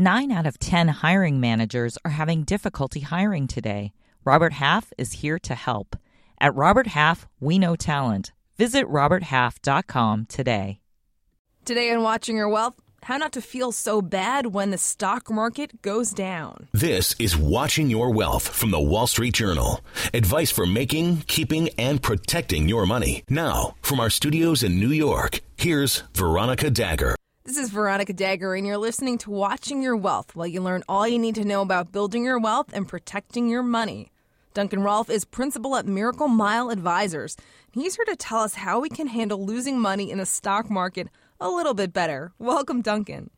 Nine out of 10 hiring managers are having difficulty hiring today. Robert Half is here to help. At Robert Half, we know talent. Visit RobertHalf.com today. Today on Watching Your Wealth, how not to feel so bad when the stock market goes down. This is Watching Your Wealth from the Wall Street Journal. Advice for making, keeping, and protecting your money. Now, from our studios in New York, here's Veronica Dagher. This is Veronica Dagher, and you're listening to Watching Your Wealth while you learn all you need to know about building your wealth and protecting your money. Duncan Rolph is principal at Miracle Mile Advisors. and He's here to tell us how we can handle losing money in the stock market a little bit better. Welcome, Duncan.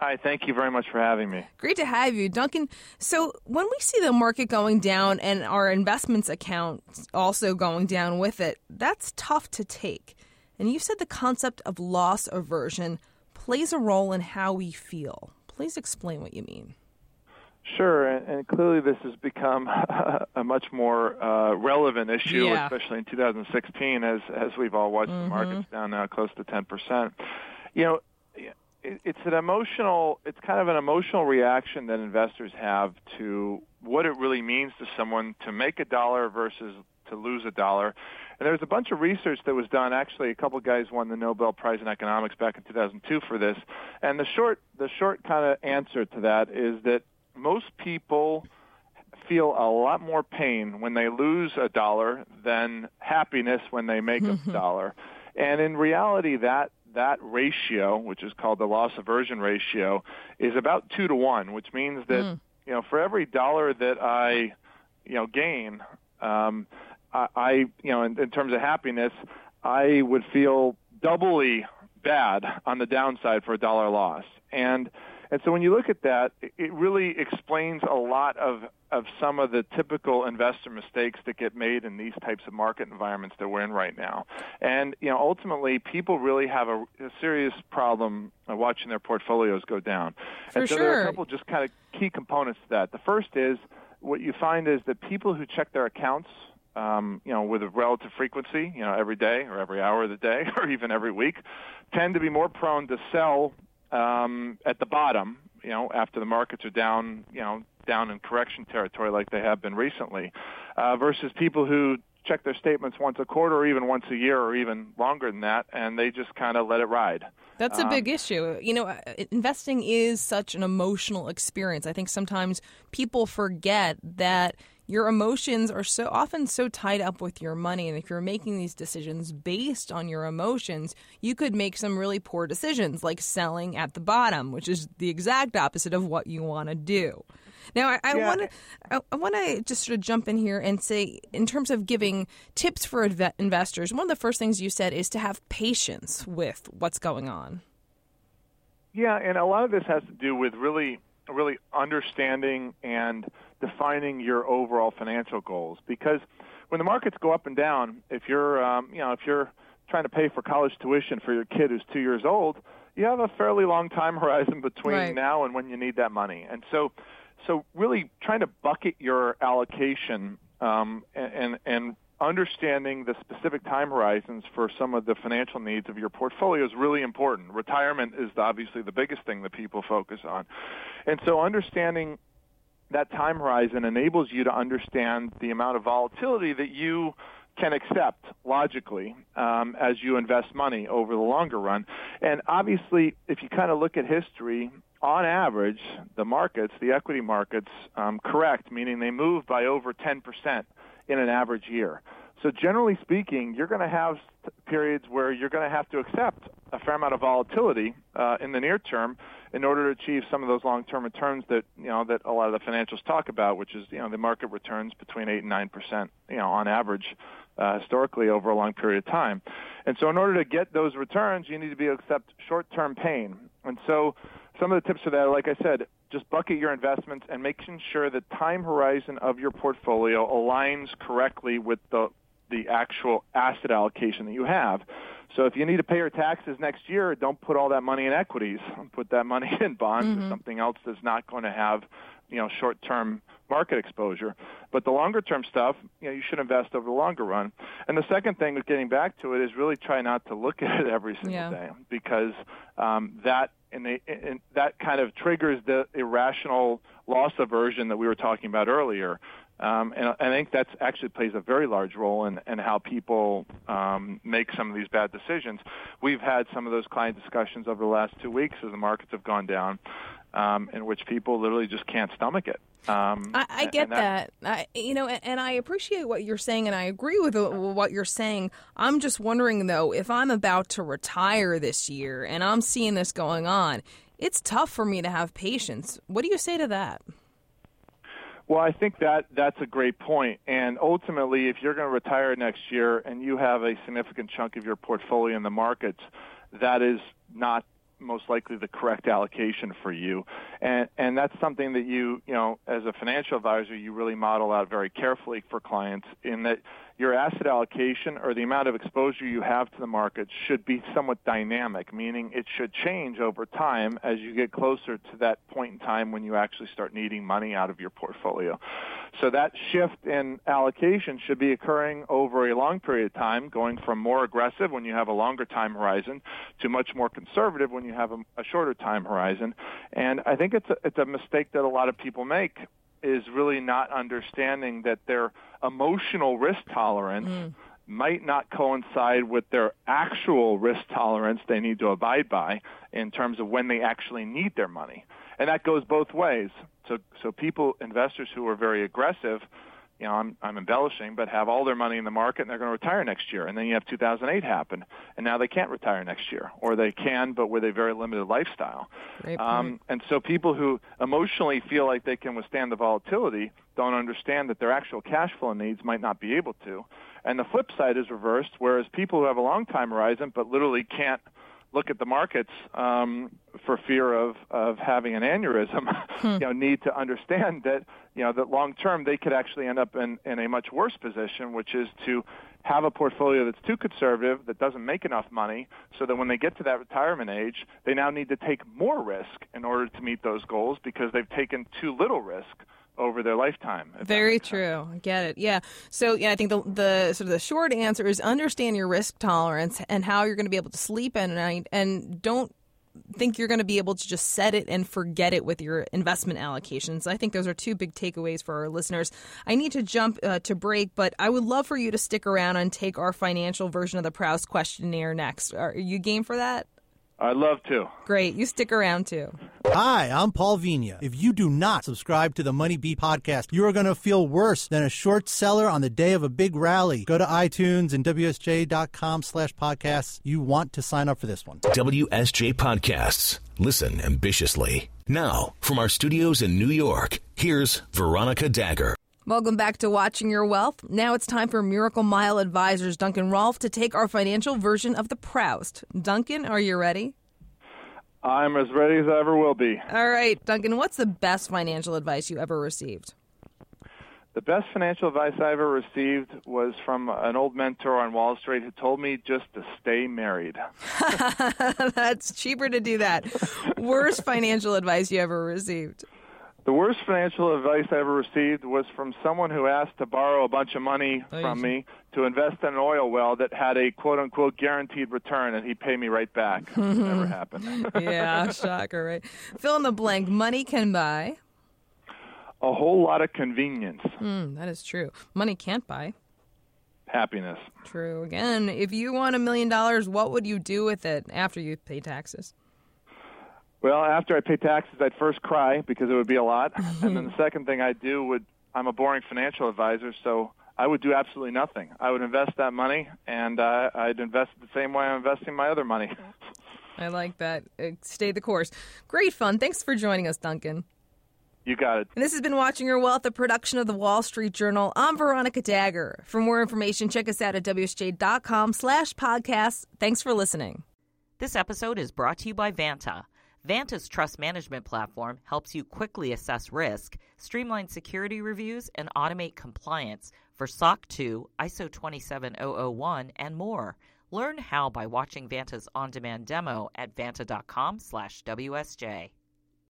Hi, thank you very much for having me. Great to have you, Duncan. So, when we see the market going down and our investments account also going down with it, that's tough to take. And you said the concept of loss aversion plays a role in how we feel. Please explain what you mean. Sure, and, and clearly this has become a much more uh, relevant issue, Yeah. especially in 2016, as as we've all watched the markets down now close to 10 percent. You know, it, it's an emotional, it's kind of an emotional reaction that investors have to what it really means to someone to make a dollar versus to lose a dollar. And there's a bunch of research that was done. Actually, a couple of guys won the Nobel Prize in economics back in 2002 for this. And the short, the short kind of answer to that is that most people feel a lot more pain when they lose a dollar than happiness when they make a dollar. And in reality, that that ratio, which is called the loss aversion ratio, is about two to one, which means that you know for every dollar that I you know gain, um, I, I you know in, in terms of happiness, I would feel doubly bad on the downside for a dollar loss. And and so when you look at that, it- really explains a lot of of some of the typical investor mistakes that get made in these types of market environments that we're in right now. And you know, ultimately, people really have a, a serious problem watching their portfolios go down. For and so there are a couple just kind of key components to that. The first is what you find is that people who check their accounts um, you know, with a relative frequency, you know, every day or every hour of the day or even every week, tend to be more prone to sell um, at the bottom, you know, after the markets are down, you know, down in correction territory like they have been recently, uh, versus people who check their statements once a quarter or even once a year or even longer than that, and they just kind of let it ride. That's a big issue. You know, uh, investing is such an emotional experience. I think sometimes people forget that your emotions are so often so tied up with your money and if you're making these decisions based on your emotions, you could make some really poor decisions like selling at the bottom, which is the exact opposite of what you want to do. Now, I, want to I, I want to just sort of jump in here and say, in terms of giving tips for inve- investors, one of the first things you said is to have patience with what's going on. Yeah, and a lot of this has to do with really, really understanding and defining your overall financial goals. Because when the markets go up and down, if you're, um, you know, if you're trying to pay for college tuition for your kid who's two years old, you have a fairly long time horizon between Right. now and when you need that money. And so, so really trying to bucket your allocation um, and, and and understanding the specific time horizons for some of the financial needs of your portfolio is really important. Retirement is obviously the biggest thing that people focus on, and so understanding that time horizon enables you to understand the amount of volatility that you can accept logically um, as you invest money over the longer run. And obviously, if you kind of look at history, on average, the markets, the equity markets, um, correct, meaning they move by over 10% in an average year. So generally speaking, you're going to have periods where you're going to have to accept a fair amount of volatility uh, in the near term in order to achieve some of those long-term returns that you know that a lot of the financials talk about, which is you know the market returns between eight and nine percent, you know, on average uh, historically over a long period of time. And so, in order to get those returns, you need to be able to accept short-term pain. And so, some of the tips for that, like I said, just bucket your investments and making sure the time horizon of your portfolio aligns correctly with the the actual asset allocation that you have. So if you need to pay your taxes next year, don't put all that money in equities. Put that money in bonds or something else that's not going to have, you know, short-term market exposure. But the longer-term stuff, you know, you should invest over the longer run. And the second thing, with getting back to it, is really try not to look at it every single Yeah. day because um, that and, they, and that kind of triggers the irrational loss aversion that we were talking about earlier. Um, and I think that actually plays a very large role in, in how people um, make some of these bad decisions. We've had some of those client discussions over the last two weeks as the markets have gone down, um, in which people literally just can't stomach it. Um, I, I, get that. that. I, you know, and, and, I appreciate what you're saying, and I agree with what you're saying. I'm just wondering, though, if I'm about to retire this year and I'm seeing this going on, it's tough for me to have patience. What do you say to that? Well, I think that that's a great point. And ultimately, if you're going to retire next year and you have a significant chunk of your portfolio in the markets, that is not most likely the correct allocation for you. And and that's something that you, you know, as a financial advisor, you really model out very carefully for clients in that your asset allocation or the amount of exposure you have to the market should be somewhat dynamic, meaning it should change over time as you get closer to that point in time when you actually start needing money out of your portfolio. So that shift in allocation should be occurring over a long period of time, going from more aggressive when you have a longer time horizon to much more conservative when you have a, a shorter time horizon. And I think it's a, it's a mistake that a lot of people make is really not understanding that their emotional risk tolerance mm. might not coincide with their actual risk tolerance they need to abide by in terms of when they actually need their money. And that goes both ways. So so people investors who are very aggressive you know, I'm, I'm embellishing, but have all their money in the market and they're going to retire next year. And then you have 2008 happen, and now they can't retire next year, or they can, but with a very limited lifestyle. Um, and so people who emotionally feel like they can withstand the volatility don't understand that their actual cash flow needs might not be able to. And the flip side is reversed, whereas people who have a long time horizon but literally can't – look at the markets um, for fear of, of having an aneurysm, hmm. you know, need to understand that you know that long term they could actually end up in, in a much worse position, which is to have a portfolio that's too conservative, that doesn't make enough money, so that when they get to that retirement age, they now need to take more risk in order to meet those goals because they've taken too little risk over their lifetime. Very true. I get it. Yeah. So yeah, I think the the sort of the short answer is understand your risk tolerance and how you're going to be able to sleep at night, and don't think you're going to be able to just set it and forget it with your investment allocations. I think those are two big takeaways for our listeners. I need to jump uh, to break, but I would love for you to stick around and take our financial version of the Proust questionnaire next. Are you game for that? I'd love to. Great. You stick around too. Hi, I'm Paul Vigna. If you do not subscribe to the MoneyBeat podcast, you are going to feel worse than a short seller on the day of a big rally. Go to iTunes and WSJ.com slash podcasts. You want to sign up for this one. WSJ Podcasts. Listen ambitiously. Now, from our studios in New York, here's Veronica Dagher. Welcome back to Watching Your Wealth. Now it's time for Miracle Mile Advisors Duncan Rolph to take our financial version of the Proust. Duncan, are you ready? I'm as ready as I ever will be. All right, Duncan, what's the best financial advice you ever received? The best financial advice I ever received was from an old mentor on Wall Street who told me just to stay married. That's cheaper to do that. Worst financial advice you ever received? The worst financial advice I ever received was from someone who asked to borrow a bunch of money from me to invest in an oil well that had a quote unquote guaranteed return and he'd pay me right back. Never happened. yeah, shocker, right? Fill in the blank. Money can buy a whole lot of convenience. Mm, that is true. Money can't buy happiness. True. Again, if you want a million dollars, what would you do with it after you pay taxes? Well, after I pay taxes, I'd first cry because it would be a lot, and then the second thing I'd do would I'm a boring financial advisor, so I would do absolutely nothing. I would invest that money, and uh, I'd invest the same way I'm investing my other money. I like that. Uh, stay the course. Great fun. Thanks for joining us, Duncan. You got it. And this has been Watching Your Wealth, a production of the Wall Street Journal. I'm Veronica Dagher. For more information, check us out at WSJ.com slash podcasts. Thanks for listening. This episode is brought to you by Vanta. Vanta's trust management platform helps you quickly assess risk, streamline security reviews, and automate compliance for SOC 2, ISO 27001, and more. Learn how by watching Vanta's on-demand demo at vanta.com/wsj.